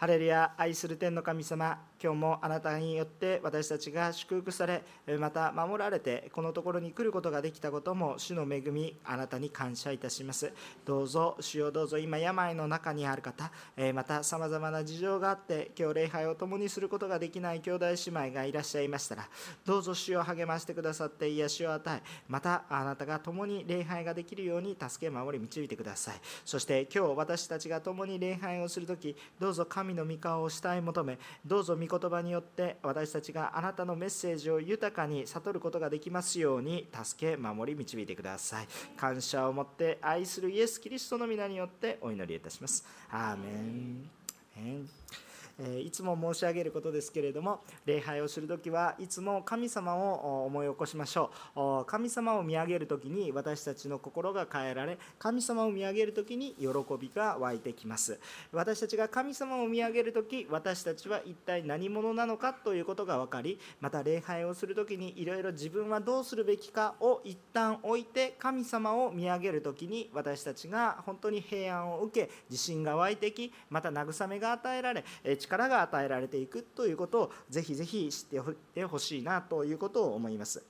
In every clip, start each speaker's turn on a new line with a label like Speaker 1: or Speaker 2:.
Speaker 1: ハレルヤ愛する天の神様今日もあなたによって私たちが祝福されまた守られてこのところに来ることができたことも主の恵みあなたに感謝いたします。どうぞ主よどうぞ今病の中にある方またさまざまな事情があって今日礼拝を共にすることができない兄弟姉妹がいらっしゃいましたらどうぞ主を励ましてくださって癒しを与えまたあなたが共に礼拝ができるように助け守り導いてください。そして今日私たちが共に礼拝をするときどうぞ神の御顔を慕い求めどうぞ御言葉によって私たちがあなたのメッセージを豊かに悟ることができますように助け守り導いてください。感謝を持って愛するイエス・キリストの皆によってお祈りいたします。アーメン。いつも申し上げることですけれども礼拝をする時はいつも神様を思い起こしましょう。神様を見上げる時に私たちの心が変えられ神様を見上げる時に喜びが湧いてきます。私たちが神様を見上げる時私たちは一体何者なのかということが分かりまた礼拝をする時にいろいろ自分はどうするべきかを一旦置いて神様を見上げる時に私たちが本当に平安を受け自信が湧いてきまた慰めが与えられ力力が与えられていくということをぜひぜひ知ってほしいなということを思います。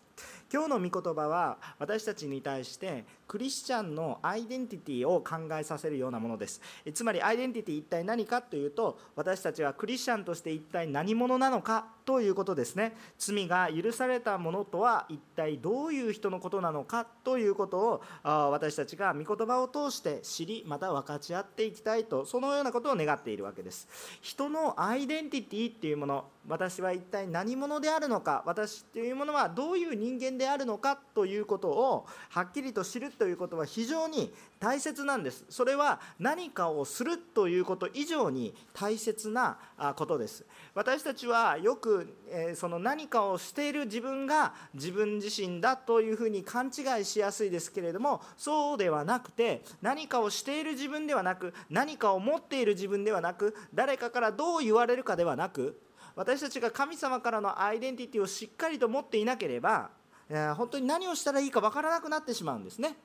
Speaker 1: 今日の御言葉は私たちに対してクリスチャンのアイデンティティを考えさせるようなものです。つまりアイデンティティ一体何かというと私たちはクリスチャンとして一体何者なのかということですね。罪が許されたものとは一体どういう人のことなのかということを私たちが御言葉を通して知りまた分かち合っていきたいとそのようなことを願っているわけです。人のアイデンティティっていうもの私は一体何者であるのか私っていうものはどういう人間であるのかということをはっきりと知るということは非常に大切なんです。それは何かをするということ以上に大切なことです。私たちはよく、えその何かをしている自分が自分自身だというふうに勘違いしやすいですけれどもそうではなくて何かをしている自分ではなく何かを持っている自分ではなく誰かからどう言われるかではなく私たちが神様からのアイデンティティをしっかりと持っていなければ本当に何をしたらいいか分からなくなってしまうんですね。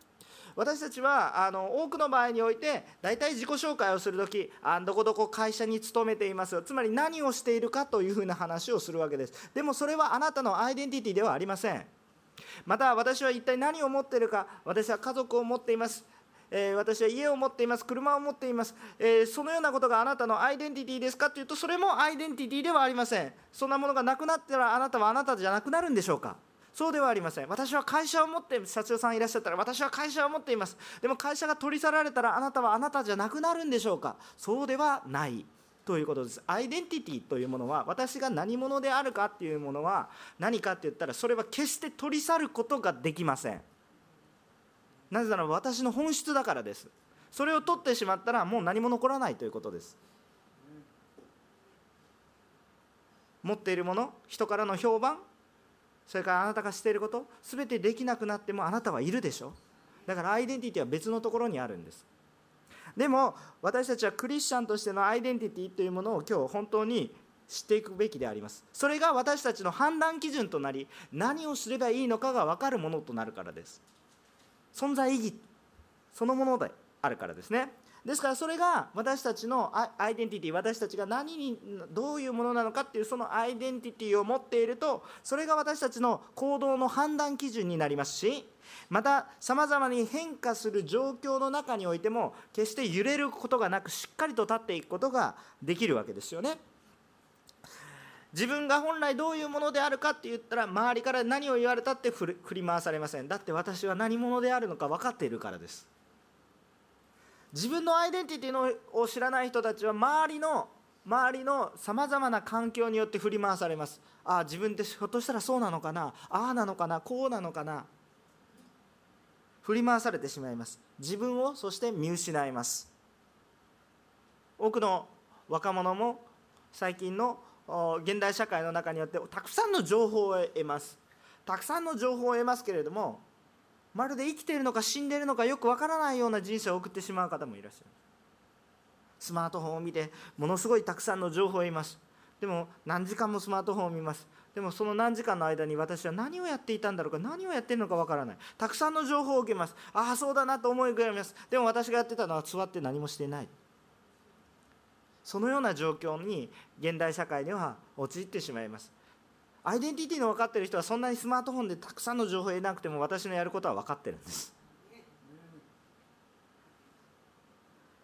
Speaker 1: 私たちはあの多くの場合において大体自己紹介をする時あどこどこ会社に勤めていますつまり何をしているかというふうな話をするわけです。でもそれはあなたのアイデンティティではありません。また私は一体何を持っているか私は家族を持っています。えー、私は家を持っています。車を持っています、えー、そのようなことがあなたのアイデンティティですかというとそれもアイデンティティではありません。そんなものがなくなったらあなたはあなたじゃなくなるんでしょうか。そうではありません。私は会社を持って社長さんいらっしゃったら私は会社を持っています。でも会社が取り去られたらあなたはあなたじゃなくなるんでしょうか？そうではない。ということです。アイデンティティというものは私が何者であるかっていうものは何かって言ったらそれは決して取り去ることができません。なぜなら私の本質だからです。それを取ってしまったらもう何も残らないということです。持っているもの人からの評判それからあなたがしていること全てできなくなってもあなたはいるでしょ。だからアイデンティティは別のところにあるんです。でも私たちはクリスチャンとしてのアイデンティティというものを今日本当に知っていくべきであります。それが私たちの判断基準となり何をすればいいのかが分かるものとなるからです。存在意義そのものであるからですね。ですからそれが私たちのアイデンティティ私たちが何にどういうものなのかっていうそのアイデンティティを持っているとそれが私たちの行動の判断基準になりますしまたさまざまに変化する状況の中においても決して揺れることがなくしっかりと立っていくことができるわけですよね。自分が本来どういうものであるかって言ったら周りから何を言われたって振り回されませんだって私は何者であるのか分かっているからです自分のアイデンティティのを知らない人たちは周りの周りのさまざまな環境によって振り回されます。ああ自分ってひょっとしたらそうなのかな。ああなのかな。こうなのかな。振り回されてしまいます。自分をそして見失います。多くの若者も最近の現代社会の中によってたくさんの情報を得ます。たくさんの情報を得ますけれどもまるで生きているのか死んでいるのかよくわからないような人生を送ってしまう方もいらっしゃる。スマートフォンを見てものすごいたくさんの情報を得ます。でも何時間もスマートフォンを見ます。でもその何時間の間に私は何をやっていたんだろうか何をやってるのかわからない。たくさんの情報を受けます。ああそうだなと思いぐらいます。でも私がやってたのは座って何もしていない。そのような状況に現代社会では陥ってしまいます。アイデンティティの分かってる人はそんなにスマートフォンでたくさんの情報を得なくても私のやることは分かってるんです。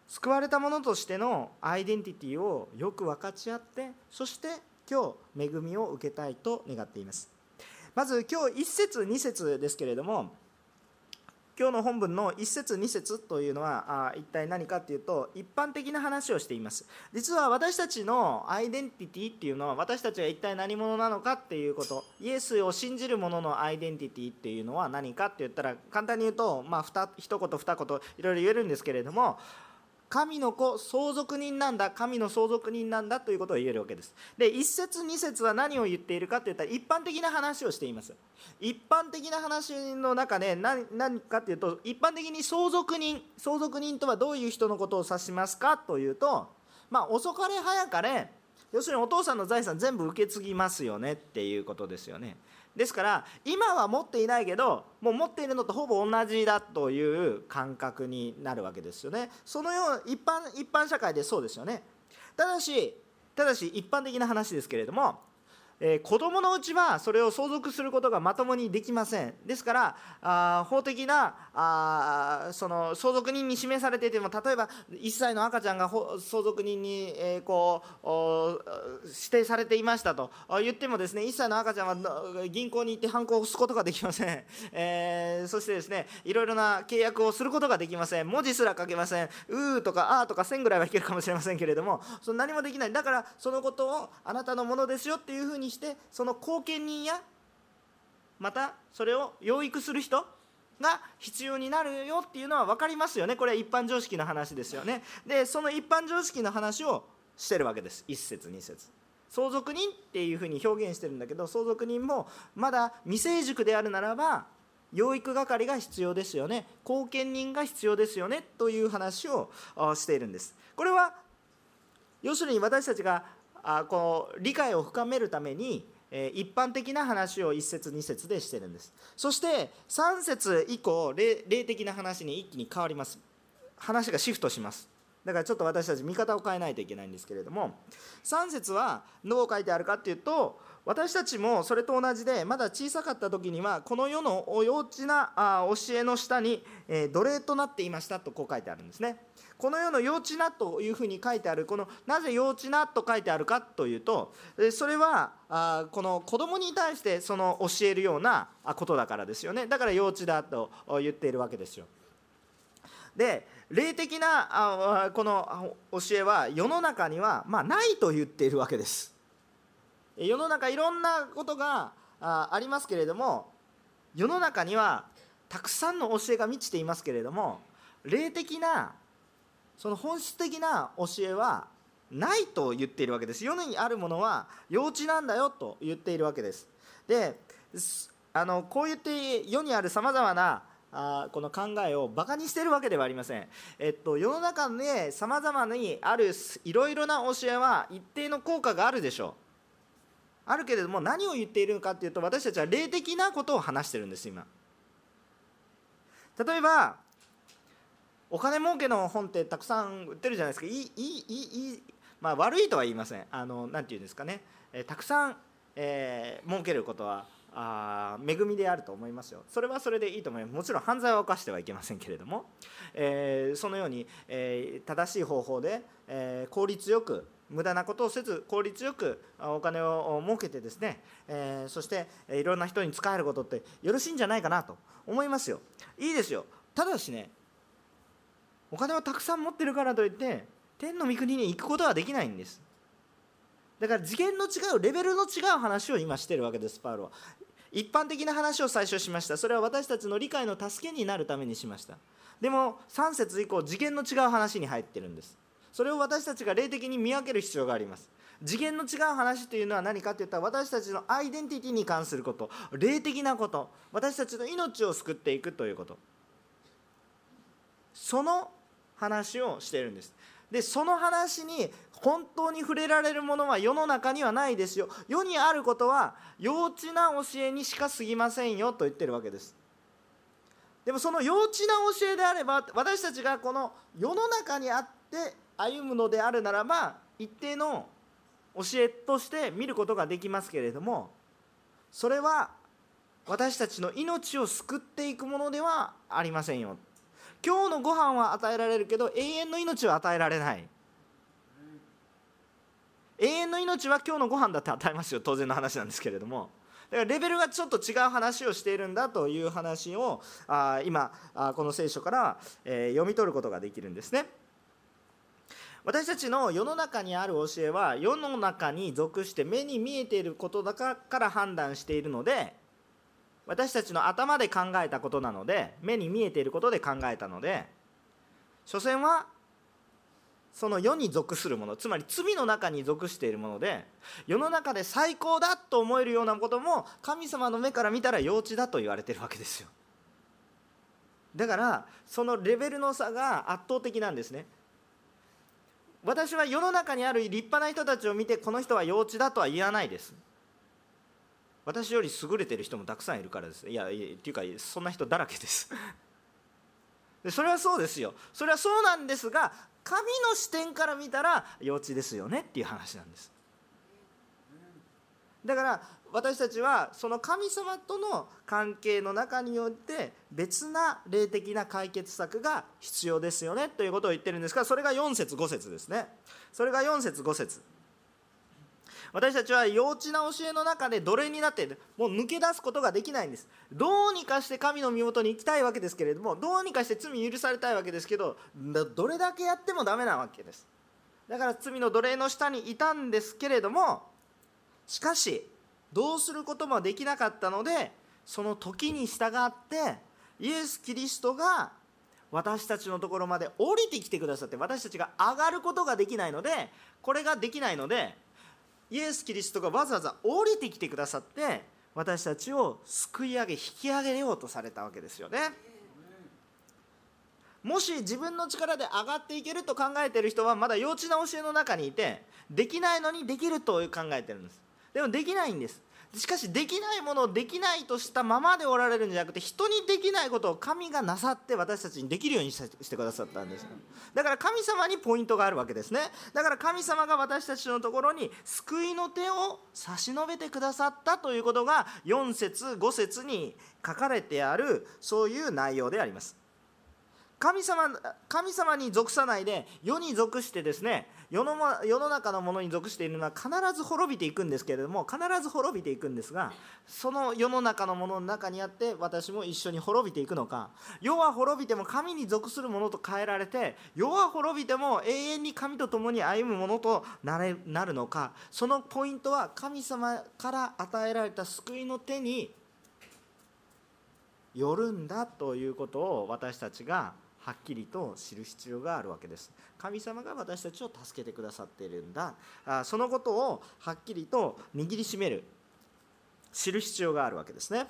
Speaker 1: 救われた者としてのアイデンティティをよく分かち合ってそして今日恵みを受けたいと願っています。まず今日1節2節ですけれども今日の本文の1節2節というのはあ一体何かっていうと一般的な話をしています。実は私たちのアイデンティティっていうのは私たちは一体何者なのかっていうことイエスを信じる者のアイデンティティっていうのは何かって言ったら簡単に言うとまあ一言二言いろいろ言えるんですけれども神の子相続人なんだ神の相続人なんだということを言えるわけです。で1節2節は何を言っているかといったら一般的な話をしています。一般的な話の中で何何かというと一般的に相続人相続人とはどういう人のことを指しますかというとまあ遅かれ早かれ要するにお父さんの財産全部受け継ぎますよねっていうことですよね。ですから今は持っていないけどもう持っているのとほぼ同じだという感覚になるわけですよね。そのよう一般一般社会でそうですよね。ただしただし一般的な話ですけれどもえー、子供のうちはそれを相続することがまともにできません。ですからあ法的なあその相続人に示されていても例えば1歳の赤ちゃんが相続人に、えー、こう指定されていましたと言ってもですね1歳の赤ちゃんは銀行に行ってハンコを押すことができません、えー、そしてですねいろいろな契約をすることができません。文字すら書けません。うーとかあーとか1000ぐらいはいけるかもしれませんけれどもその何もできない。だからそのことをあなたのものですよっていうふうにしてその後見人やまたそれを養育する人が必要になるよっていうのは分かりますよね。これは一般常識の話ですよね。でその一般常識の話をしてるわけです。1節2節。相続人っていうふうに表現してるんだけど相続人もまだ未成熟であるならば養育係が必要ですよね。後見人が必要ですよねという話をしているんです。これは要するに私たちがあこう理解を深めるために一般的な話を1節2節でしてるんです。そして3節以降霊的な話に一気に変わります。話がシフトします。だからちょっと私たち見方を変えないといけないんですけれども。3節はどう書いてあるかっていうと私たちもそれと同じでまだ小さかった時にはこの世の幼稚な教えの下に奴隷となっていましたとこう書いてあるんですね。この世の幼稚なというふうに書いてあるこのなぜ幼稚なと書いてあるかというとそれはこの子供に対してその教えるようなことだからですよね。だから幼稚だと言っているわけですよ。で霊的なこの教えは世の中にはまあないと言っているわけです。世の中いろんなことがありますけれども世の中にはたくさんの教えが満ちていますけれども霊的なその本質的な教えはないと言っているわけです。世にあるものは幼稚なんだよと言っているわけです。であのこう言って世にあるさまざまなあこの考えをバカにしてるわけではありません、えっと、世の中でさまざまにあるいろいろな教えは一定の効果があるでしょう。あるけれども何を言っているのかっていうと私たちは霊的なことを話してるんです今。例えばお金儲けの本ってたくさん売ってるじゃないですか。いいいいいいまあ悪いとは言いません。あのなんていうんですかね、え、たくさん、えー、儲けることはあ恵みであると思いますよ。それはそれでいいと思います。もちろん犯罪は犯してはいけませんけれども、えー、そのように、えー、正しい方法で、えー、効率よく無駄なことをせず効率よくお金を儲けてですね、えー、そしていろんな人に使えることってよろしいんじゃないかなと思いますよ。いいですよ。ただしねお金をたくさん持ってるからといって天の御国に行くことはできないんです。だから次元の違うレベルの違う話を今してるわけですパウロは。一般的な話を最初しました。それは私たちの理解の助けになるためにしました。でも3節以降次元の違う話に入ってるんです。それを私たちが霊的に見分ける必要があります。次元の違う話というのは何かっていったら私たちのアイデンティティに関すること。霊的なこと。私たちの命を救っていくということ。その話をしているんです。でその話に本当に触れられるものは世の中にはないですよ。世にあることは幼稚な教えにしか過ぎませんよと言ってるわけです。でもその幼稚な教えであれば私たちがこの世の中にあって歩むのであるならば一定の教えとして見ることができますけれどもそれは私たちの命を救っていくものではありませんよ。今日のご飯は与えられるけど永遠の命は与えられない。永遠の命は今日のご飯だって与えますよ。当然の話なんですけれども。だからレベルがちょっと違う話をしているんだという話をあ今あこの聖書から、えー、読み取ることができるんですね。私たちの世の中にある教えは世の中に属して目に見えていることだから判断しているので私たちの頭で考えたことなので目に見えていることで考えたので所詮はその世に属するものつまり罪の中に属しているもので世の中で最高だと思えるようなことも神様の目から見たら幼稚だと言われてるわけですよ。だからそのレベルの差が圧倒的なんですね。私は世の中にある立派な人たちを見てこの人は幼稚だとは言わないです。私より優れてる人もたくさんいるからです。いやっていうかそんな人だらけです。それはそうですよ。それはそうなんですが神の視点から見たら幼稚ですよねっていう話なんです。だから私たちはその神様との関係の中によって別な霊的な解決策が必要ですよねということを言ってるんですがそれが4節5節ですね。それが4節5節。私たちは幼稚な教えの中で奴隷になってもう抜け出すことができないんです。どうにかして神の身元に行きたいわけですけれどもどうにかして罪許されたいわけですけどどれだけやってもダメなわけです。だから罪の奴隷の下にいたんですけれどもしかしどうすることもできなかったのでその時に従ってイエス・キリストが私たちのところまで降りてきてくださって私たちが上がることができないのでこれができないのでイエス・キリストがわざわざ降りてきてくださって私たちを救い上げ引き上げようとされたわけですよね。もし自分の力で上がっていけると考えてる人はまだ幼稚な教えの中にいてできないのにできると考えてるんですでもできないんです。しかしできないものをできないとしたままでおられるんじゃなくて人にできないことを神がなさって私たちにできるようにしてくださったんです。だから神様にポイントがあるわけですね。だから神様が私たちのところに救いの手を差し伸べてくださったということが4節5節に書かれてあるそういう内容であります。神様神様に属さないで世に属してですね世の世の中のものに属しているのは必ず滅びていくんですけれども必ず滅びていくんですがその世の中のものの中にあって私も一緒に滅びていくのか世は滅びても神に属するものと変えられて世は滅びても永遠に神と共に歩むものとなれなるのかそのポイントは神様から与えられた救いの手によるんだということを私たちがはっきりと知る必要があるわけです。神様が私たちを助けてくださっているんだ。そのことをはっきりと握りしめる知る必要があるわけですね。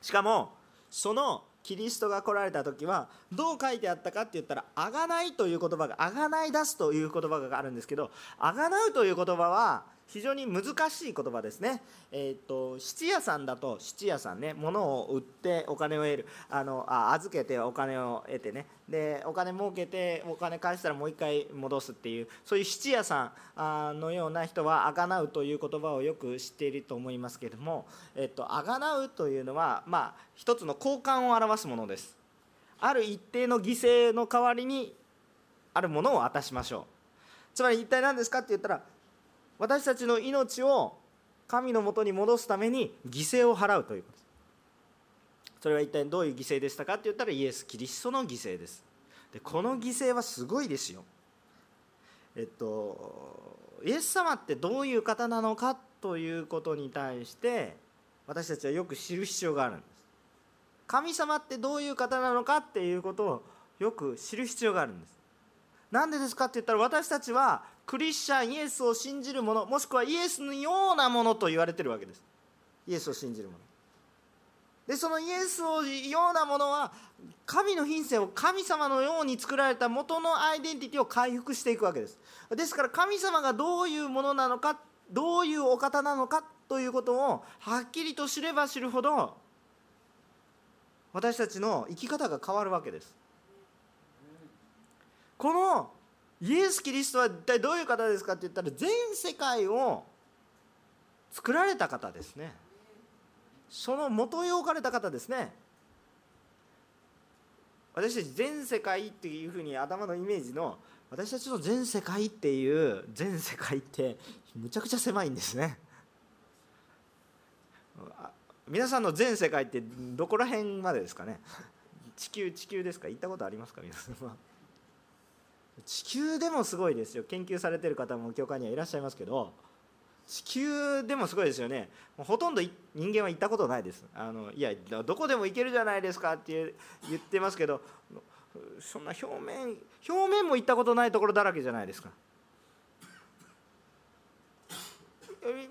Speaker 1: しかもそのキリストが来られた時はどう書いてあったかって言ったら「あがない」という言葉が「あがない出す」という言葉があるんですけど「あがなう」という言葉は非常に難しい言葉ですね。えっ、ー、と質屋さんだと質屋さんね物を売ってお金を得るあのあ預けてお金を得てねでお金儲けてお金返したらもう一回戻すっていうそういう質屋さんのような人はあがなうという言葉をよく知っていると思いますけれどもえっ、とあがなうというのはまあ一つの交換を表すものです。ある一定の犠牲の代わりにあるものを渡しましょう。つまり一体何ですかって言ったら私たちの命を神のもとに戻すために犠牲を払うということ。ですそれは一体どういう犠牲でしたかって言ったらイエス・キリストの犠牲です。でこの犠牲はすごいですよ。えっとイエス様ってどういう方なのかということに対して私たちはよく知る必要があるんです。神様ってどういう方なのかっていうことをよく知る必要があるんです。なんでですかって言ったら私たちはクリスチャンイエスを信じる者もしくはイエスのようなものと言われてるわけです。イエスを信じる者。でそのイエスをようなものは神の品性を神様のように作られた元のアイデンティティを回復していくわけです。ですから神様がどういうものなのかどういうお方なのかということをはっきりと知れば知るほど私たちの生き方が変わるわけです。このイエス・キリストは一体どういう方ですかって言ったら全世界を作られた方ですね。その元に置かれた方ですね。私たち全世界っていうふうに頭のイメージの私たちの全世界っていう全世界ってむちゃくちゃ狭いんですね。皆さんの全世界ってどこら辺までですかね。地球地球ですか？行ったことありますか？皆さん。は地球でもすごいですよ。研究されてる方も教会にはいらっしゃいますけど地球でもすごいですよね。もうほとんど人間は行ったことないです。あのいやどこでも行けるじゃないですかって言ってますけどそんな表面表面も行ったことないところだらけじゃないですか。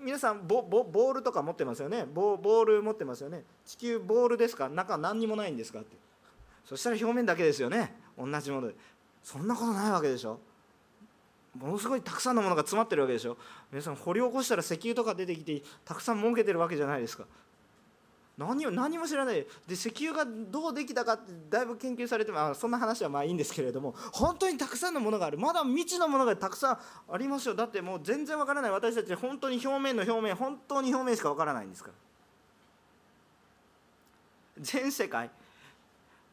Speaker 1: 皆さんボボボールとか持ってますよね。ボボール持ってますよね。地球ボールですか？中何にもないんですかって。そしたら表面だけですよね。同じもので。そんなことないわけでしょ。ものすごいたくさんのものが詰まってるわけでしょ。皆さん掘り起こしたら石油とか出てきてたくさん儲けてるわけじゃないですか。何も何も知らない。で石油がどうできたかってだいぶ研究されてもそんな話はまあいいんですけれども本当にたくさんのものがある。まだ未知のものがたくさんありますよ。だってもう全然わからない。私たち本当に表面の表面本当に表面しかわからないんですから。全世界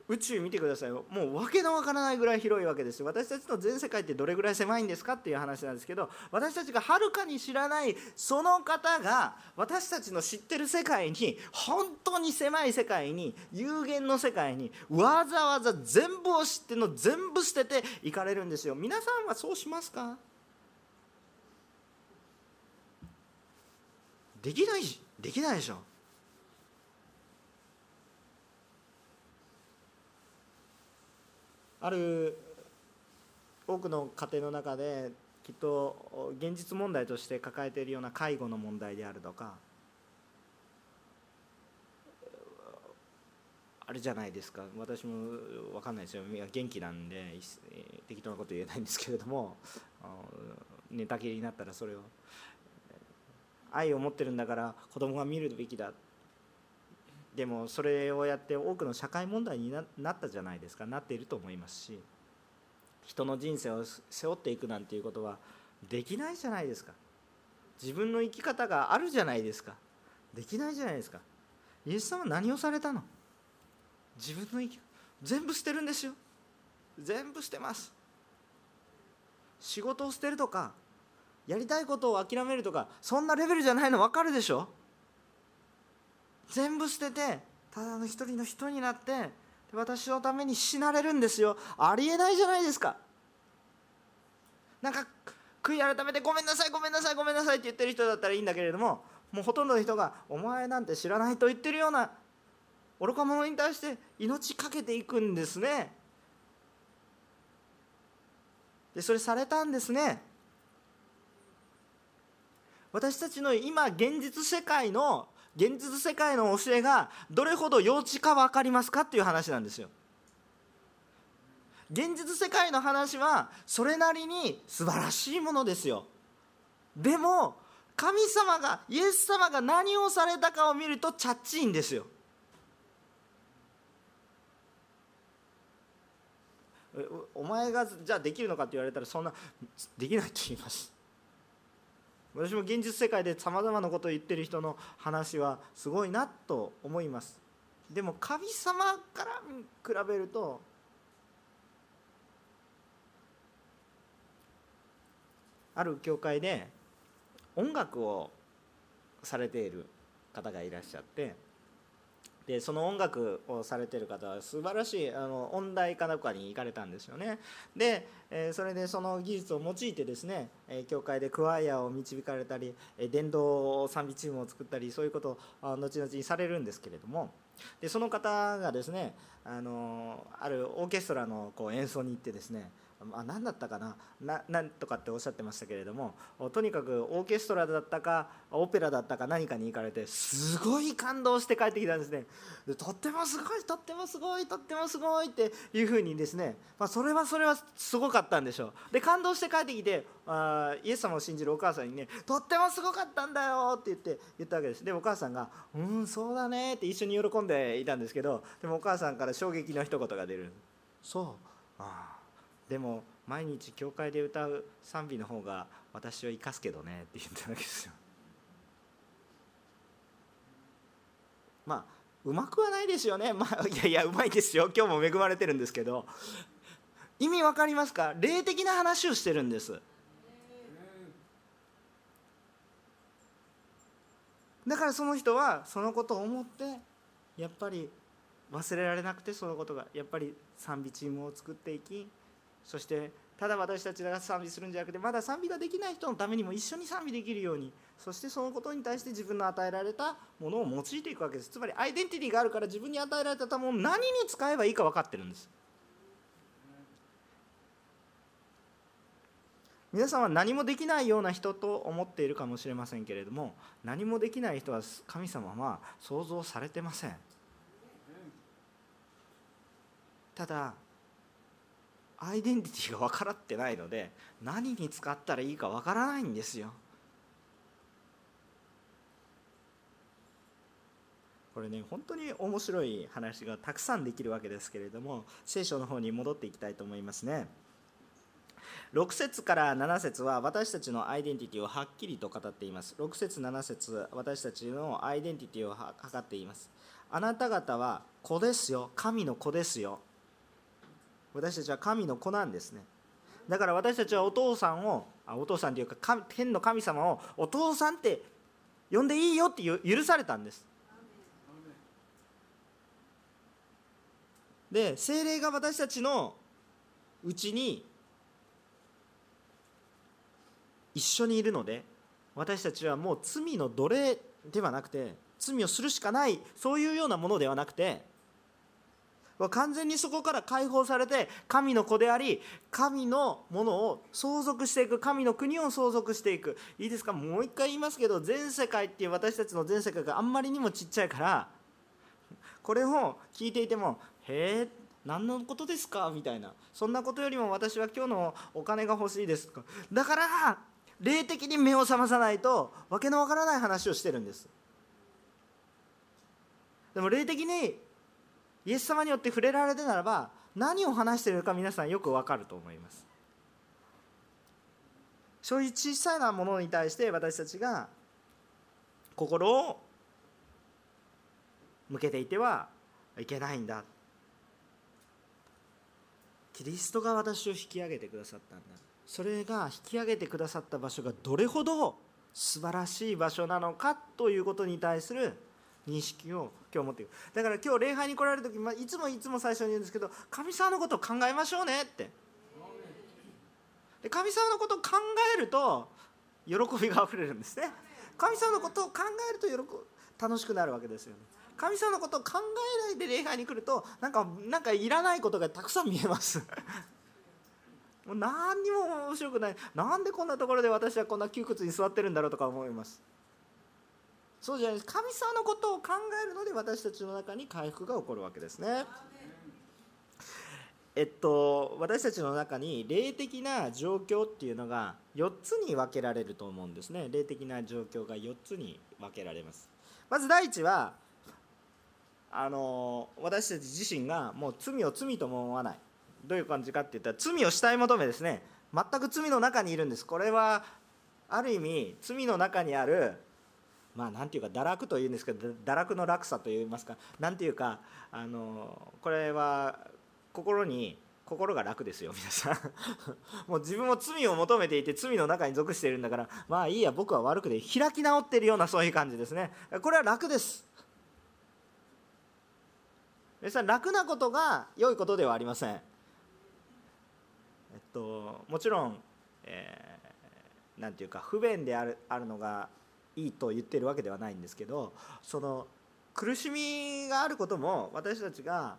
Speaker 1: 宇宙見てください。もう訳のわからないぐらい広いわけです。よ私たちの全世界ってどれぐらい狭いんですかっていう話なんですけど私たちがはるかに知らないその方が私たちの知ってる世界に本当に狭い世界に有限の世界にわざわざ全部を知っての全部捨てていかれるんですよ。皆さんはそうしますか？できないできないでしょ。ある多くの家庭の中できっと現実問題として抱えているような介護の問題であるとかあれじゃないですか。私も分かんないですよ。元気なんで適当なこと言えないんですけれども寝たきりになったらそれを。愛を持ってるんだから子供が見るべきだ。でもそれをやって多くの社会問題になったじゃないですかなっていると思いますし。人の人生を背負っていくなんていうことはできないじゃないですか。自分の生き方があるじゃないですか。できないじゃないですか。イエス様何をされたの？自分の生き全部捨てるんですよ。全部捨てます。仕事を捨てるとかやりたいことを諦めるとかそんなレベルじゃないの分かるでしょ？全部捨ててただの一人の人になって私のために死なれるんですよ。ありえないじゃないですか。なんか悔い改めてごめんなさいごめんなさいごめんなさいって言ってる人だったらいいんだけれどももうほとんどの人がお前なんて知らないと言ってるような愚か者に対して命かけていくんですね。でそれされたんですね。私たちの今現実世界の現実世界の教えがどれほど幼稚か分かりますかっていう話なんですよ。現実世界の話はそれなりに素晴らしいものですよ。でも神様がイエス様が何をされたかを見るとチャッチいんですよ。お前がじゃあできるのかって言われたらそんなできないと言います。私も現実世界でさまざまなことを言ってる人の話はすごいなと思います。でも神様から比べるとある教会で音楽をされている方がいらっしゃってでその音楽をされてる方は素晴らしいあの音大かどこかに行かれたんですよね。で、えそれでその技術を用いてですね、え教会でクワイアを導かれたり、え伝道賛美チームを作ったりそういうことを後々にされるんですけれども。でその方がですねあのあるオーケストラのこう演奏に行ってですねあ何だったかな？なんとかっておっしゃってましたけれどもとにかくオーケストラだったかオペラだったか何かに行かれてすごい感動して帰ってきたんですね。でとってもすごいとってもすごいとってもすごいっていうふうにですね、まあ、それはそれはすごかったんでしょう。で感動して帰ってきてあイエス様を信じるお母さんにねとってもすごかったんだよって言って言ったわけです。でお母さんが「うんそうだね」って一緒に喜んでいたんですけどでもお母さんから衝撃の一言が出る。そう。ああでも毎日教会で歌う賛美の方が私は生かすけどねって言ったわけですよ。まあうまくはないですよね。まあいやいやうまいですよ。今日も恵まれてるんですけど。意味わかりますか？霊的な話をしてるんです。だからその人はそのことを思ってやっぱり忘れられなくてそのことがやっぱり賛美チームを作っていきそしてただ私たちが賛美するんじゃなくてまだ賛美ができない人のためにも一緒に賛美できるようにそしてそのことに対して自分の与えられたものを用いていくわけです。つまりアイデンティティがあるから自分に与えられたものを何に使えばいいか分かってるんです。皆さんは何もできないような人と思っているかもしれませんけれども何もできない人は神様は想像されてません。ただアイデンティティが分からってないので何に使ったらいいか分からないんですよ。これね本当に面白い話がたくさんできるわけですけれども聖書の方に戻っていきたいと思いますね。6節から7節は私たちのアイデンティティをはっきりと語っています。6節7節私たちのアイデンティティを測っています。あなた方は子ですよ。神の子ですよ。私たちは神の子なんですね。だから私たちはお父さんをあお父さんというか天の神様をお父さんって呼んでいいよって許されたんです。で精霊が私たちのうちに一緒にいるので私たちはもう罪の奴隷ではなくて罪をするしかないそういうようなものではなくて完全にそこから解放されて神の子であり神のものを相続していく神の国を相続していく。いいですか？もう一回言いますけど全世界っていう私たちの全世界があんまりにもちっちゃいからこれを聞いていてもへえ何のことですか？みたいな。そんなことよりも私は今日のお金が欲しいですとか。だから霊的に目を覚まさないと訳のわからない話をしてるんです。でも霊的にイエス様によって触れられてならば何を話しているか皆さんよくわかると思います。そういう小さなものに対して私たちが心を向けていてはいけないんだ。キリストが私を引き上げてくださったんだ。それが引き上げてくださった場所がどれほど素晴らしい場所なのかということに対する認識を今日持っているだから今日礼拝に来られる時、まあ、いつもいつも最初に言うんですけど神様のことを考えましょうねって。で神様のことを考えると喜びがあふれるんですね。神様のことを考えると喜楽しくなるわけですよね。神様のことを考えないで礼拝に来るとなんかなんかいらないことがたくさん見えます。もう何にも面白くない。なんでこんなところで私はこんな窮屈に座ってるんだろうとか思います。そうじゃない神様のことを考えるので私たちの中に回復が起こるわけですね。えっと、私たちの中に霊的な状況っていうのが4つに分けられると思うんですね。霊的な状況が4つに分けられます。まず第一はあの私たち自身がもう罪を罪とも思わない。どういう感じかっていったら罪をしたい求めですね。全く罪の中にいるんです。これはある意味罪の中にあるまあなんていうか堕落というんですけど堕落の落差といいますかなんていうかあのこれは心に心が楽ですよ皆さん。もう自分も罪を求めていて罪の中に属しているんだからまあいいや僕は悪くて開き直っているようなそういう感じですね。これは楽です。皆さん楽なことが良いことではありません。えっともちろん、えー、なんていうか不便であるあるのがいいと言ってるわけではないんですけどその苦しみがあることも私たちが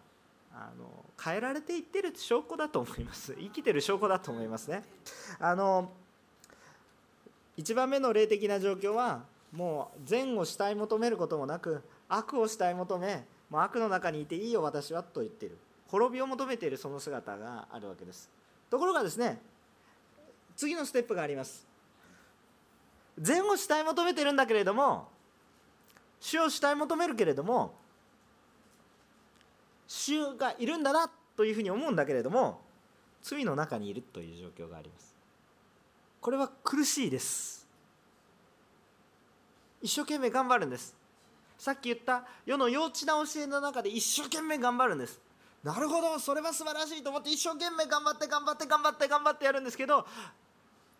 Speaker 1: あの変えられていってる証拠だと思います。生きてる証拠だと思いますね。あの一番目の霊的な状況はもう善をしたい求めることもなく悪をしたい求めもう悪の中にいていいよ私はと言ってる。滅びを求めているその姿があるわけです。ところがですね次のステップがあります。善を主体求めてるんだけれども主を主体求めるけれども主がいるんだなというふうに思うんだけれども罪の中にいるという状況があります。これは苦しいです。一生懸命頑張るんです。さっき言った世の幼稚な教えの中で一生懸命頑張るんです。なるほどそれは素晴らしいと思って一生懸命頑張って頑張って頑張って頑張ってやるんですけど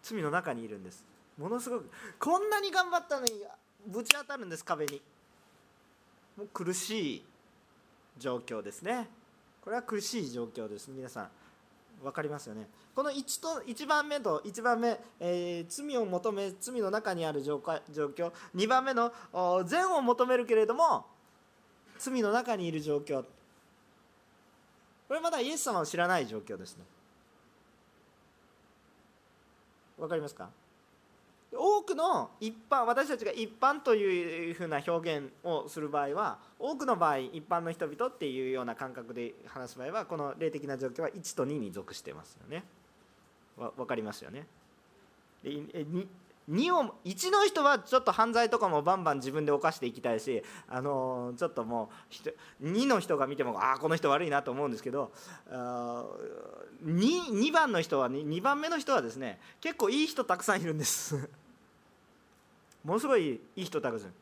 Speaker 1: 罪の中にいるんです。ものすごくこんなに頑張ったのにぶち当たるんです壁に。もう苦しい状況ですね。これは苦しい状況です。皆さん分かりますよね。この1と1番目と1番目、えー、罪を求め罪の中にある状況。2番目の善を求めるけれども罪の中にいる状況。これまだイエス様を知らない状況ですね。わかりますか？多くの一般私たちが一般というふうな表現をする場合は多くの場合一般の人々っていうような感覚で話す場合はこの霊的な状況は1と2に属してますよね。わ分かりますよね。で2を1の人はちょっと犯罪とかもバンバン自分で犯していきたいし、あのちょっともう2の人が見てもああこの人悪いなと思うんですけど 2, 2番の人は2番目の人はですね結構いい人たくさんいるんです。ものすごいいい人たくさん。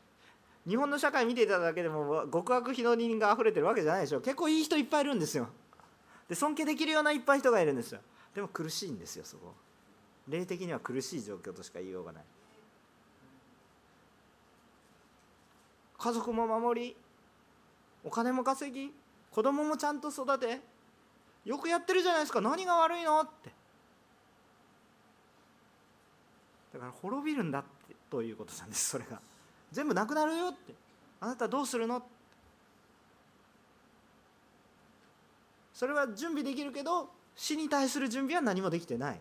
Speaker 1: 日本の社会見ていただけでも極悪非道人が溢れてるわけじゃないでしょ。結構いい人いっぱいいるんですよ。で尊敬できるようないっぱい人がいるんですよ。でも苦しいんですよそこ。霊的には苦しい状況としか言いようがない。家族も守りお金も稼ぎ子供もちゃんと育てよくやってるじゃないですか。何が悪いのって。だから滅びるんだって。ということなんですそれが。全部なくなるよって。あなたどうするの？それは準備できるけど死に対する準備は何もできてない。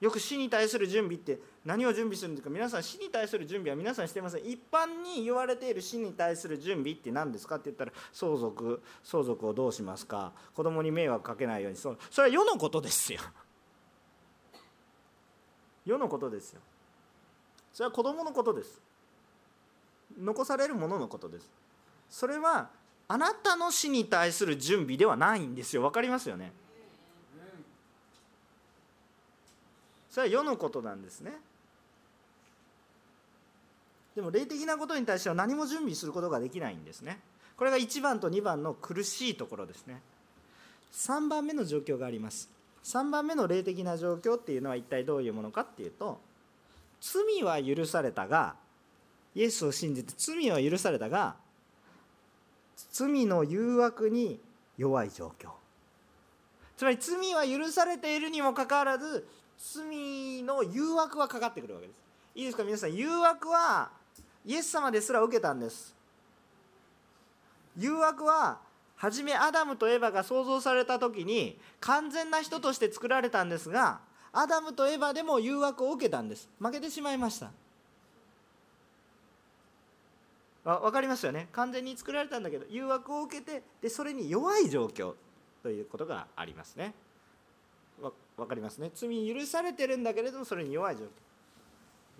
Speaker 1: よく死に対する準備って何を準備するんですか？皆さん死に対する準備は皆さんしてません。一般に言われている死に対する準備って何ですか？って言ったら相続相続をどうしますか？子供に迷惑かけないようにそそれは世のことですよ。世のことですよ。それは子供のことです。残されるもののことです。それはあなたの死に対する準備ではないんですよ。分かりますよね？それは世のことなんですね。でも霊的なことに対しては何も準備することができないんですね。これが1番と2番の苦しいところですね。3番目の状況があります。3番目の霊的な状況っていうのは一体どういうものかっていうと罪は許されたがイエスを信じて罪は許されたが罪の誘惑に弱い状況。つまり罪は許されているにもかかわらず罪の誘惑はかかってくるわけです。いいですか皆さん。誘惑はイエス様ですら受けたんです。誘惑は初めアダムとエバが創造された時に完全な人として作られたんですがアダムとエバでも誘惑を受けたんです。負けてしまいました。分かりますよね。完全に作られたんだけど誘惑を受けてでそれに弱い状況ということがありますね。分かりますね。罪許されてるんだけれどもそれに弱い状況。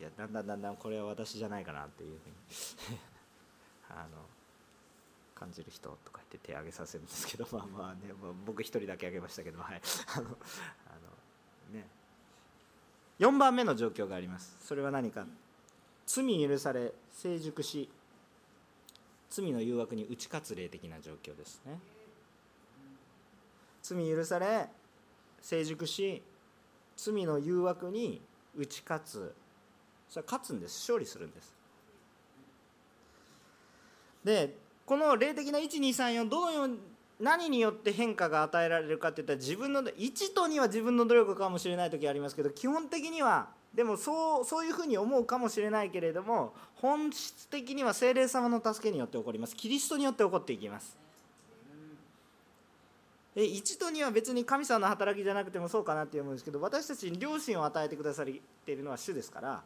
Speaker 1: いやだんだんだんだんこれは私じゃないかなっていうふうに。あの感じる人とか言って手挙げさせるんですけどまあまあね、僕一人だけ挙げましたけどはい。あのあの4番目の状況があります。それは何か。罪許され成熟し罪の誘惑に打ち勝つ霊的な状況ですね。罪許され成熟し罪の誘惑に打ち勝つ。それは勝つんです。勝利するんです。でこの霊的な1234どのように何によって変化が与えられるかっていったら自分の1と2は自分の努力かもしれない時ありますけど基本的にはでもそうそういうふうに思うかもしれないけれども本質的には精霊様の助けによって起こります。キリストによって起こっていきます。1と2は別に神様の働きじゃなくてもそうかなって思うんですけど私たちに良心を与えてくださっているのは主ですから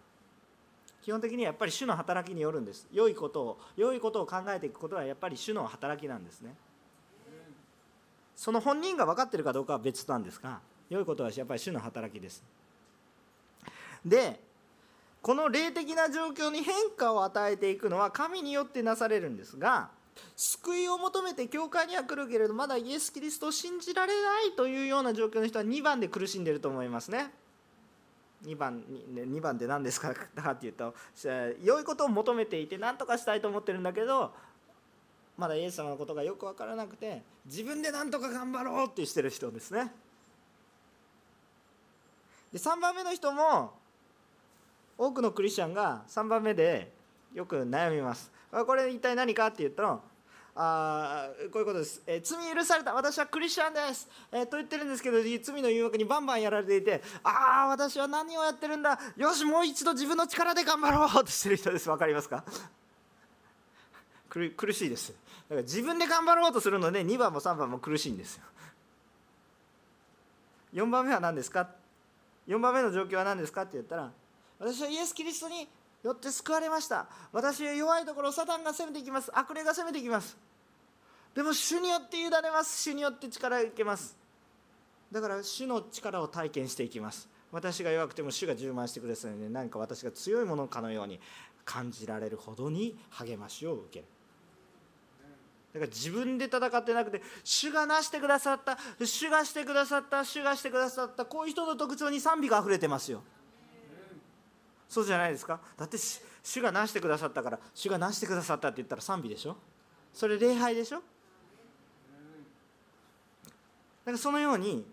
Speaker 1: 基本的にはやっぱり主の働きによるんです。良いことを良いことを考えていくことはやっぱり主の働きなんですね。その本人が分かってるかどうかは別なんですが良いことはやっぱり主の働きですでこの霊的な状況に変化を与えていくのは神によってなされるんですが救いを求めて教会には来るけれどまだイエス・キリストを信じられないというような状況の人は2番で苦しんでると思いますね。2番2番で何ですか？っていうと良いことを求めていて何とかしたいと思ってるんだけどまだイエス様のことがよく分からなくて自分で何とか頑張ろうってしてる人ですね。で3番目の人も多くのクリスチャンが3番目でよく悩みます。これ一体何かっていうとあこういうことです、えー、罪許された。私はクリスチャンです、えー、と言ってるんですけど罪の誘惑にバンバンやられていてああ私は何をやってるんだ。よしもう一度自分の力で頑張ろうとしてる人です。分かりますか？苦しいです。だから自分で頑張ろうとするので2番も3番も苦しいんですよ。4番目は何ですか？4番目の状況は何ですか？って言ったら私はイエス・キリストによって救われました。私は弱いところをサタンが攻めていきます。悪霊が攻めていきます。でも主によって委ねます。主によって力を受けます。だから主の力を体験していきます。私が弱くても主が充満してくださるので何か私が強いものかのように感じられるほどに励ましを受ける。だから自分で戦ってなくて主がなしてくださった主がしてくださった主がしてくださったこういう人の特徴に賛美があふれてますよ。そうじゃないですか？だって主がなしてくださったから主がなしてくださったって言ったら賛美でしょ？それ礼拝でしょ？だからそのように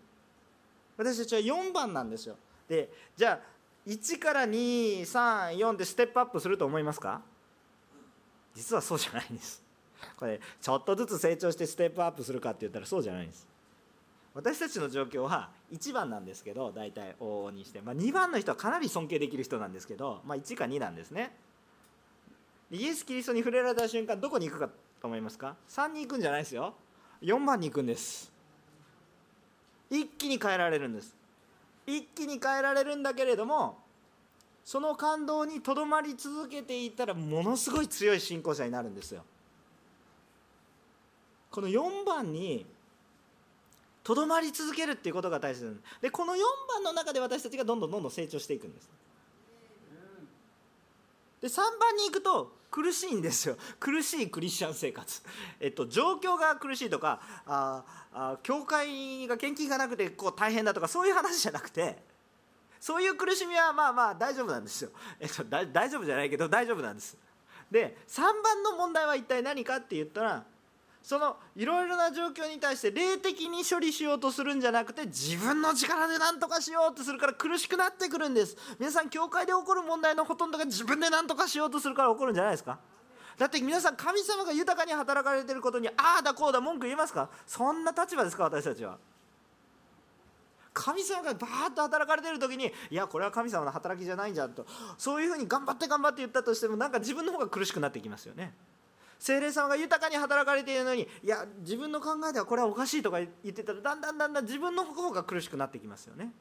Speaker 1: 私たちは4番なんですよ。でじゃあ1から234ってステップアップすると思いますか？実はそうじゃないんです。これちょっとずつ成長してステップアップするかって言ったらそうじゃないんです。私たちの状況は1番なんですけど大体往々にして、まあ、2番の人はかなり尊敬できる人なんですけど、まあ、1か2なんですね。イエス・キリストに触れられた瞬間どこに行くかと思いますか？3に行くんじゃないですよ。4番に行くんです。一気に変えられるんです。一気に変えられるんだけれどもその感動にとどまり続けていたらものすごい強い信仰者になるんですよ。この4番にとどまり続けるっていうことが大切でこの4番の中で私たちがどんどんどんどん成長していくんです。で3番に行くと苦しいんですよ。苦しいクリスチャン生活、えっと、状況が苦しいとかああ教会が献金がなくてこう大変だとかそういう話じゃなくてそういう苦しみはまあまあ大丈夫なんですよ、えっと、大丈夫じゃないけど大丈夫なんです。で3番の問題は一体何かって言ったらそのいろいろな状況に対して霊的に処理しようとするんじゃなくて自分の力で何とかしようとするから苦しくなってくるんです。皆さん教会で起こる問題のほとんどが自分で何とかしようとするから起こるんじゃないですか？だって皆さん神様が豊かに働かれてることにああだこうだ文句言えますか？そんな立場ですか私たちは。神様がバーッと働かれてる時にいやこれは神様の働きじゃないんじゃんと。そういうふうに頑張って頑張って言ったとしてもなんか自分の方が苦しくなってきますよね。精霊様が豊かに働かれているのにいや自分の考えではこれはおかしいとか言ってたらだんだんだんだん自分の方が苦しくなってきますよね。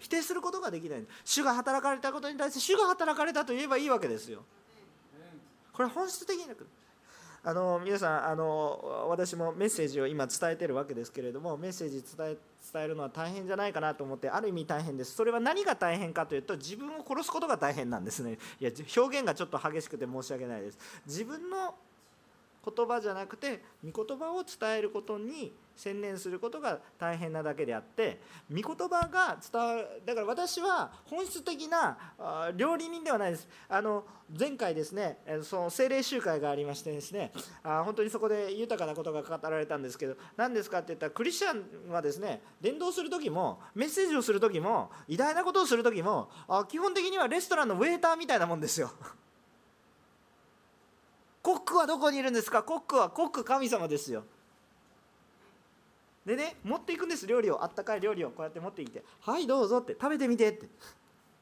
Speaker 1: 否定することができない。主が働かれたことに対して主が働かれたと言えばいいわけですよ。これ本質的なあの皆さんあの私もメッセージを今伝えてるわけですけれどもメッセージ伝え伝えるのは大変じゃないかなと思ってある意味大変です。それは何が大変かというと自分を殺すことが大変なんですね。いや表現がちょっと激しくて申し訳ないです。自分の言葉じゃなくて御言葉を伝えることに専念することが大変なだけであって御言葉が伝わるだから私は本質的な料理人ではないですあの前回ですねその精霊集会がありましてですねあ本当にそこで豊かなことが語られたんですけど何ですかって言ったらクリスチャンはですね伝道する時もメッセージをする時も偉大なことをする時も基本的にはレストランのウェーターみたいなもんですよ。コックはどこにいるんですか？コックはコック神様ですよ。でね持っていくんです。料理を。あったかい料理を。こうやって持ってきて「はいどうぞ」って「食べてみて」って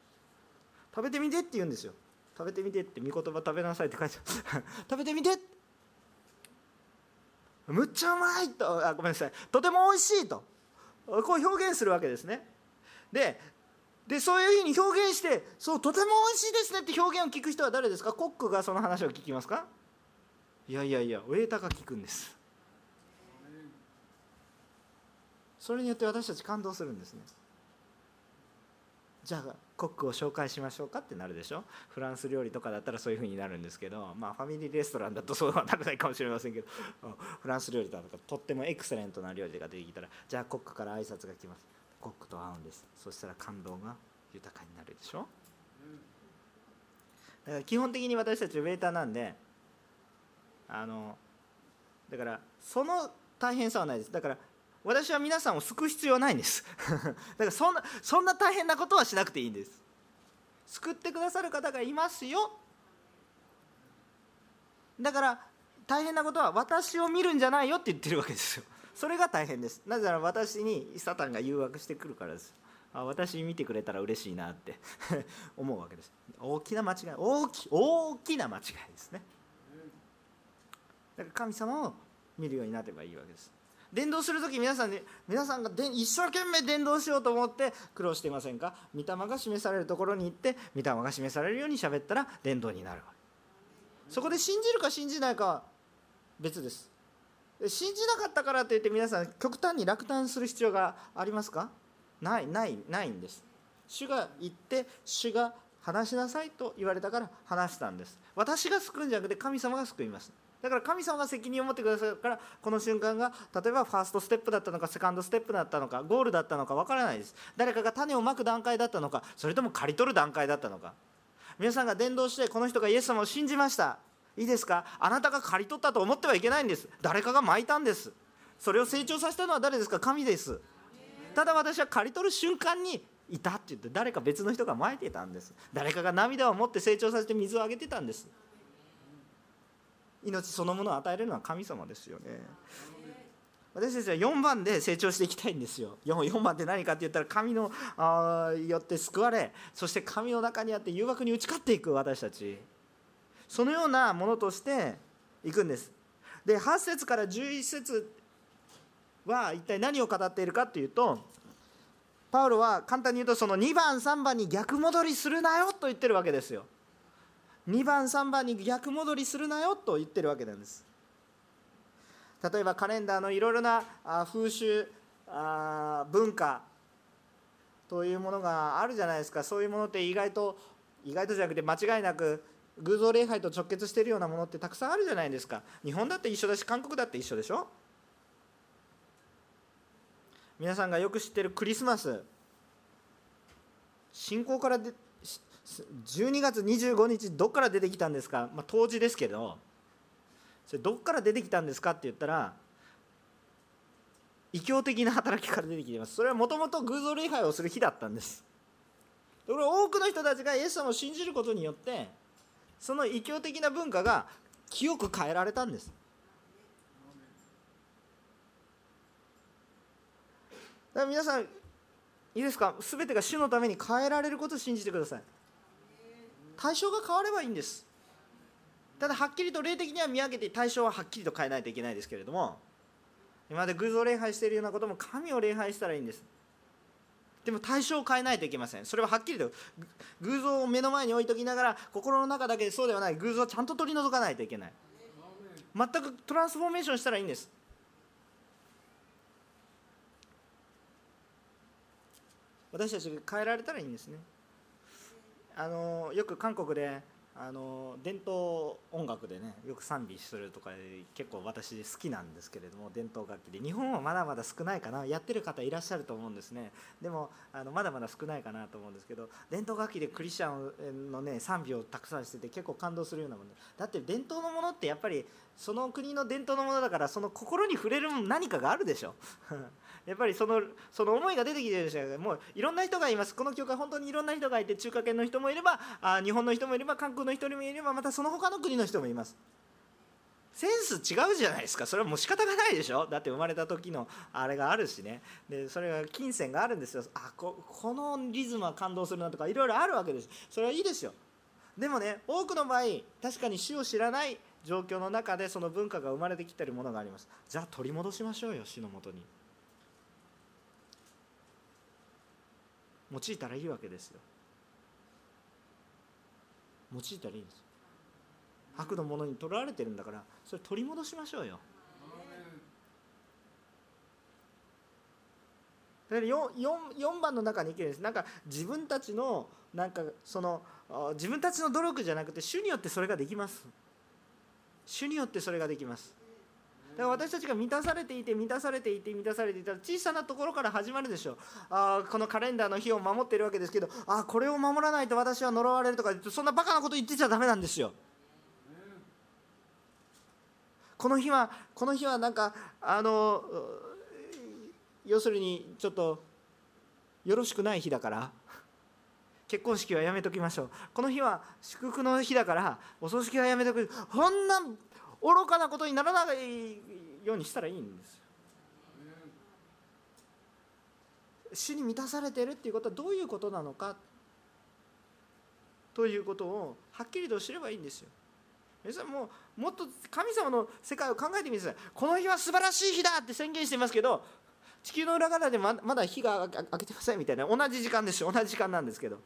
Speaker 1: 「食べてみて」って言うんですよ。食べてみてって。御言葉食べなさいって書いてある。食べてみて。むっちゃうまいと。あごめんなさい。とても美味しいと。こう表現するわけですね。ででそういうふうに表現してそうとても美味しいですねって表現を聞く人は誰ですか？コックがその話を聞きますか？いやいやいやウェーターが聞くんです。それによって私たち感動するんですね。じゃあコックを紹介しましょうかってなるでしょ。フランス料理とかだったらそういうふうになるんですけどまあファミリーレストランだとそうはならないかもしれませんけど。フランス料理だとかとってもエクセレントな料理が出てきたらじゃあコックから挨拶が来ます。コックと会うんです。そしたら感動が豊かになるでしょ。だから基本的に私たちウェイターなんであのだからその大変さはないです。だから私は皆さんを救う必要はないんです。だからそんなそんな大変なことはしなくていいんです。救ってくださる方がいますよ。だから大変なことは私を見るんじゃないよって言ってるわけですよ。それが大変です。なぜなら私にサタンが誘惑してくるからです。あ私見てくれたら嬉しいなって。思うわけです。大きな間違い大き大きな間違いですね。だから神様を見るようになればいいわけです。伝道する時皆さんね皆さんがで一生懸命伝道しようと思って苦労していませんか？御霊が示されるところに行って御霊が示されるように喋ったら伝道になるそこで信じるか信じないかは別です。信じなかったからといって皆さん極端に落胆する必要がありますか？ないないないんです。主が言って主が話しなさいと言われたから話したんです。私が救うんじゃなくて神様が救います。だから神様が責任を持ってくださるからこの瞬間が例えばファーストステップだったのかセカンドステップだったのかゴールだったのかわからないです。誰かが種をまく段階だったのかそれとも刈り取る段階だったのか皆さんが伝道してこの人がイエス様を信じました。いいですか？あなたが刈り取ったと思ってはいけないんです。誰かが巻いたんです。それを成長させたのは誰ですか？神です。ただ私は刈り取る瞬間にいたって言って誰か別の人が巻いてたんです。誰かが涙を持って成長させて水をあげてたんです。命そのものを与えるのは神様ですよね。私たちは4番で成長していきたいんですよ。4, 4番って何かって言ったら神のあよって救われそして神の中にあって誘惑に打ち勝っていく私たち。そのようなものとしていくんです。で8節から11節は一体何を語っているかというとパウロは簡単に言うとその2番3番に逆戻りするなよと言ってるわけですよ。2番3番に逆戻りするなよと言ってるわけなんです。例えばカレンダーのいろいろな風習文化というものがあるじゃないですか。そういうものって意外と意外とじゃなくて間違いなく偶像礼拝と直結しているようなものってたくさんあるじゃないですか。日本だって一緒だし韓国だって一緒でしょ？皆さんがよく知ってるクリスマス。信仰から12月25日どっから出てきたんですか、まあ、当時ですけど。それどっから出てきたんですかって言ったら異教的な働きから出てきています。それはもともと偶像礼拝をする日だったんです。これ多くの人たちがイエス様を信じることによってその異教的な文化が清く変えられたんです。だから皆さんいいですか？全てが主のために変えられることを信じてください。対象が変わればいいんです。ただはっきりと霊的には見上げて対象ははっきりと変えないといけないですけれども今まで偶像礼拝しているようなことも神を礼拝したらいいんです。でも対象を変えないといけません。それははっきりと偶像を目の前に置いときながら心の中だけでそうではない偶像をちゃんと取り除かないといけない。全くトランスフォーメーションしたらいいんです。私たちが変えられたらいいんですね。あのよく韓国であの伝統音楽でねよく賛美するとか結構私好きなんですけれども伝統楽器で。日本はまだまだ少ないかな。やってる方いらっしゃると思うんですね。でもあのまだまだ少ないかなと思うんですけど伝統楽器でクリスチャンのね賛美をたくさんしてて結構感動するようなものだって伝統のものってやっぱりその国の伝統のものだからその心に触れる何かがあるでしょ。やっぱりそのその思いが出てきてるでしょもういろんな人がいます。この教会本当にいろんな人がいて中華圏の人もいればあ日本の人もいれば韓国の人もいればまたその他の国の人もいます。センス違うじゃないですか。それはもう仕方がないでしょ。だって生まれた時のあれがあるしね。でそれが金銭があるんですよ。あここのリズムは感動するなとかいろいろあるわけです。それはいいですよ。でもね多くの場合確かに主を知らない状況の中でその文化が生まれてきてるものがあります。じゃあ取り戻しましょうよ主のもとに。用いたらいいわけですよ用いたらいいんです悪のものにとらわれてるんだからそれ取り戻しましょうよだから 4, 4, 番の中に生きるんですなんか自分たちのなんかその自分たちの努力じゃなくて主によってそれができます主によってそれができますから私たちが満たされていて満たされていて満たされていたら小さなところから始まるでしょう。あこのカレンダーの日を守っているわけですけどあこれを守らないと私は呪われるとかそんなバカなこと言ってちゃだめなんですよ。この日はこの日はなんかあの要するにちょっとよろしくない日だから結婚式はやめときましょう。この日は祝福の日だからお葬式はやめとく。こんな愚かなことにならないようにしたらいいんです主に満たされているっていうことはどういうことなのか？ということをはっきりと知ればいいんですよ。皆さんももっと神様の世界を考えてみてください。この日は素晴らしい日だって宣言していますけど地球の裏側でまだ日が明けてませんみたいな同じ時間ですよ。同じ時間なんですけど。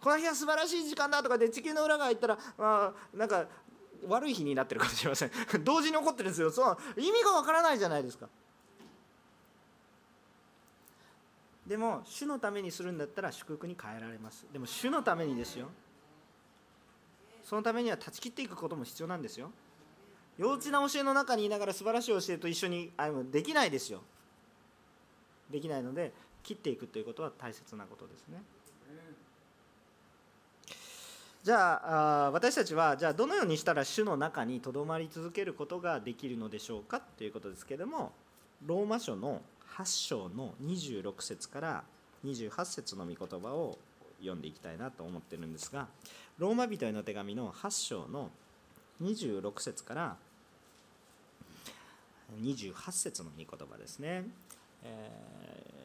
Speaker 1: この日は素晴らしい時間だとかで地球の裏側行ったら、まあ、なんか悪い日になってるかもしれません。同時に起こってるんですよ。そう意味がわからないじゃないですか。でも主のためにするんだったら祝福に変えられます。でも主のためにですよ。そのためには断ち切っていくことも必要なんですよ。幼稚な教えの中にいながら素晴らしい教えと一緒に歩む。できないですよ。できないので切っていくということは大切なことですね。じゃあ私たちはじゃあどのようにしたら主の中にとどまり続けることができるのでしょうかということですけれどもローマ書の8章の26節から28節の御言葉を読んでいきたいなと思ってるんですがローマ人への手紙の8章の26節から28節の御言葉ですね、え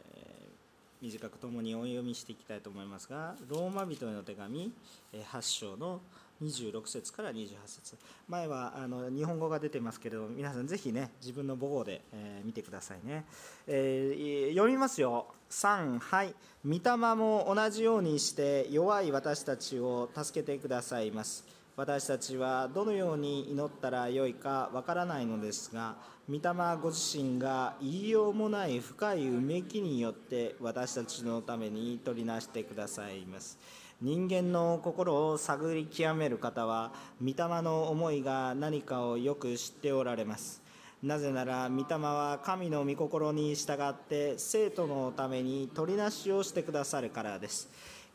Speaker 1: 短く共にお読みしていきたいと思いますがローマ人への手紙8章の26節から28節。前はあの日本語が出てますけれど皆さんぜひね自分の母語で、えー、見てくださいね、えー、読みますよ。3はい。御霊も同じようにして弱い私たちを助けてくださいます。私たちはどのように祈ったらよいかわからないのですが御霊ご自身が言いようもない深いうめきによって私たちのために取りなしてくださいます。人間の心を探り極める方は御霊の思いが何かをよく知っておられます。なぜなら御霊は神の御心に従って生徒のために取りなしをしてくださるからです。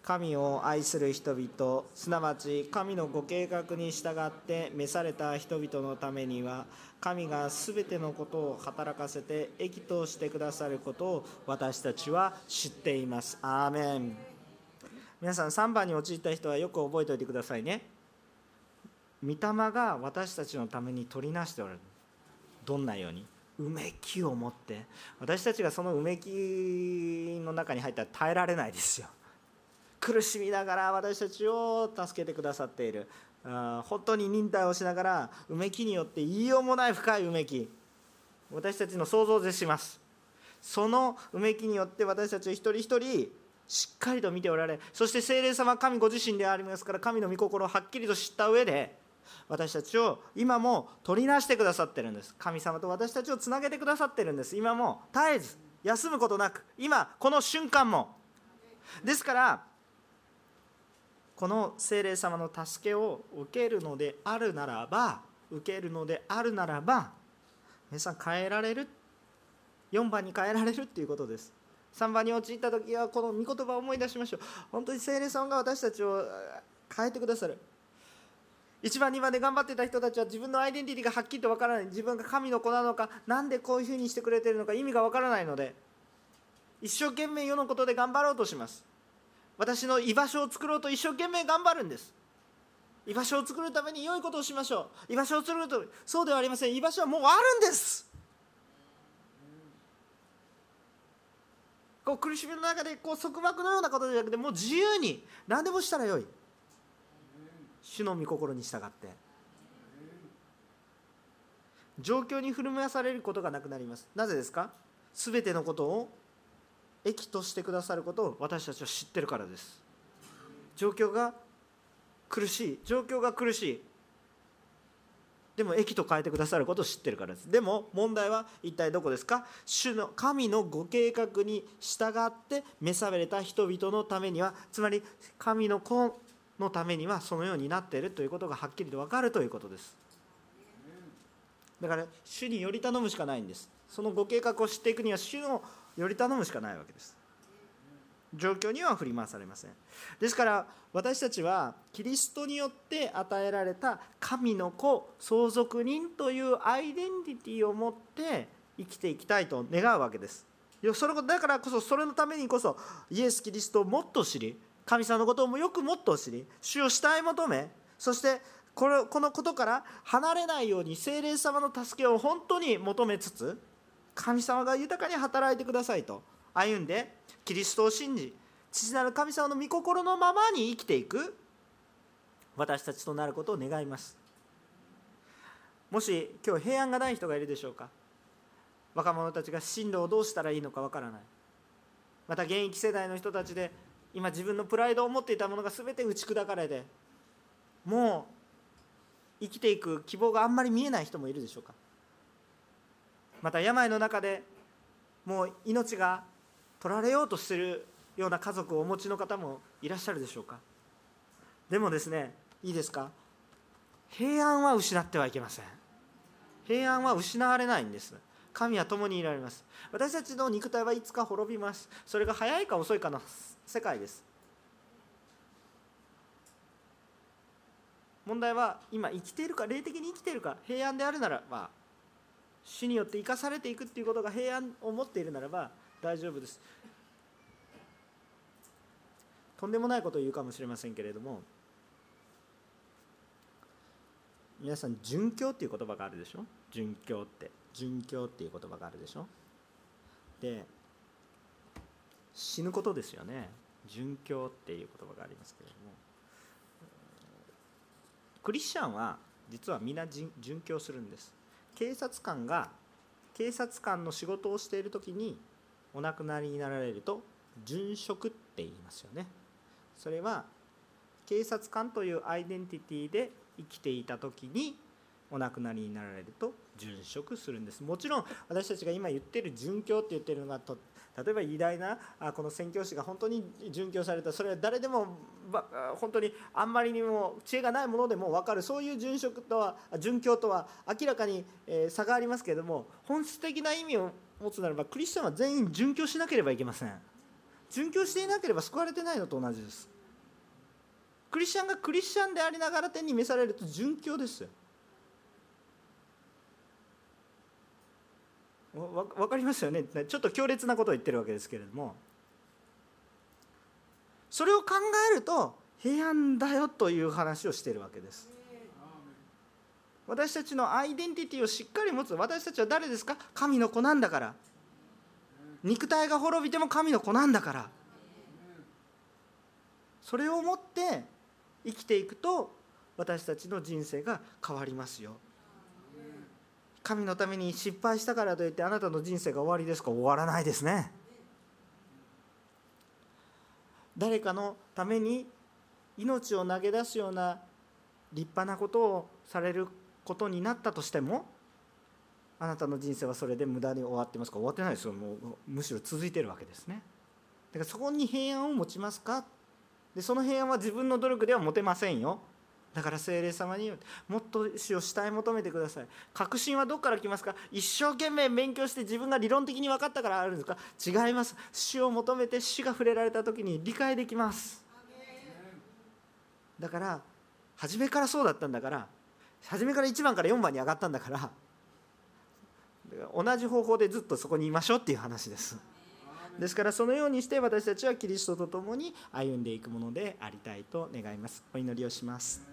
Speaker 1: 神を愛する人々すなわち神のご計画に従って召された人々のためには神が全てのことを働かせて益としてくださることを私たちは知っています。アーメン。皆さん3番に陥った人はよく覚えておいてくださいね。御霊が私たちのために取りなしておられる。どんなように？うめきを持って。私たちがそのうめきの中に入ったら耐えられないですよ。苦しみながら私たちを助けてくださっている。本当に忍耐をしながらうめきによって言いようもない深いうめき。私たちの想像でします。そのうめきによって私たち一人一人しっかりと見ておられそして聖霊様は神ご自身でありますから神の御心をはっきりと知った上で私たちを今も取りなしてくださってるんです。神様と私たちをつなげてくださってるんです。今も絶えず休むことなく今この瞬間も。ですからこの精霊様の助けを受けるのであるならば受けるのであるならば皆さん変えられる？4番に変えられるっていうことです。3番に陥った時はこの御言葉を思い出しましょう。本当に精霊様が私たちを変えてくださる。1番2番で頑張ってた人たちは自分のアイデンティティがはっきりとわからない。自分が神の子なのか何でこういうふうにしてくれてるのか意味がわからないので一生懸命世のことで頑張ろうとします。私の居場所を作ろうと一生懸命頑張るんです。居場所を作るために良いことをしましょう。居場所を作るとそうではありません。居場所はもうあるんです。こう苦しみの中でこう束縛のようなことじゃなくてもう自由に何でもしたらよい。主の御心に従って。状況に振る舞わされることがなくなります。なぜですか？全てのことを益としてくださることを私たちは知ってるからです。状況が苦しい。状況が苦しい。でも益と変えてくださることを知ってるからです。でも問題は一体どこですか？主の神のご計画に従って召された人々のためにはつまり神の子のためにはそのようになっているということがはっきりと分かるということです。だから主により頼むしかないんです。そのご計画を知っていくには主のより頼むしかないわけです。状況には振り回されません。ですから私たちはキリストによって与えられた神の子相続人というアイデンティティを持って生きていきたいと願うわけです。それだからこそそれのためにこそイエス・キリストをもっと知り神様のことをもよくもっと知り主を慕い求めそしてこれこのことから離れないように精霊様の助けを本当に求めつつ神様が豊かに働いてくださいと。歩んでキリストを信じ父なる神様の御心のままに生きていく。私たちとなることを願います。もし今日平安がない人がいるでしょうか。若者たちが進路をどうしたらいいのかわからない。また現役世代の人たちで今自分のプライドを持っていたものが全て打ち砕かれてもう生きていく希望があんまり見えない人もいるでしょうか。また病の中でもう命が取られようとしているような家族をお持ちの方もいらっしゃるでしょうか？でもですねいいですか？平安は失ってはいけません。平安は失われないんです。神は共にいられます。私たちの肉体はいつか滅びます。それが早いか遅いかの世界です。問題は今生きているか霊的に生きているか平安であるならば主によって生かされていくっていうことが平安を持っているならば大丈夫です。とんでもないことを言うかもしれませんけれども皆さん殉教っていう言葉があるでしょ？殉教って。殉教っていう言葉があるでしょ？で死ぬことですよね。殉教っていう言葉がありますけれどもクリスチャンは実は皆殉教するんです。警察官が警察官の仕事をしている時にお亡くなりになられると殉職って言いますよね。それは警察官というアイデンティティで生きていた時にお亡くなりになられると殉職するんです。もちろん私たちが今言ってる殉教って言ってるのがと例えば偉大なこの宣教師が本当に殉教された。それは誰でも本当にあんまりにも知恵がないものでも分かる。そういう殉職とは殉教とは明らかに差がありますけれども本質的な意味を持つならばクリスチャンは全員殉教しなければいけません。殉教していなければ救われてないのと同じです。クリスチャンがクリスチャンでありながら天に召されると殉教ですよ分かりますよね？ちょっと強烈なことを言ってるわけですけれども。それを考えると平安だよという話をしてるわけです。私たちのアイデンティティをしっかり持つ。私たちは誰ですか？神の子なんだから。肉体が滅びても神の子なんだから。それを持って生きていくと私たちの人生が変わりますよ。神のために失敗したからといってあなたの人生が終わりですか？終わらないですね。誰かのために命を投げ出すような立派なことをされることになったとしてもあなたの人生はそれで無駄に終わってますか終わってないですよ。もうむしろ続いてるわけですね。だからそこに平安を持ちますか？でその平安は自分の努力では持てませんよ。だから精霊様にもっと主を主い求めてください。確信はどこから来ますか？一生懸命勉強して自分が理論的に分かったからあるんですか？違います。主を求めて主が触れられた時に理解できます。だから初めからそうだったんだから初めから1番から4番に上がったんだから同じ方法でずっとそこにいましょうっていう話です。ですからそのようにして私たちはキリストと共に歩んでいくものでありたいと願います。お祈りをします。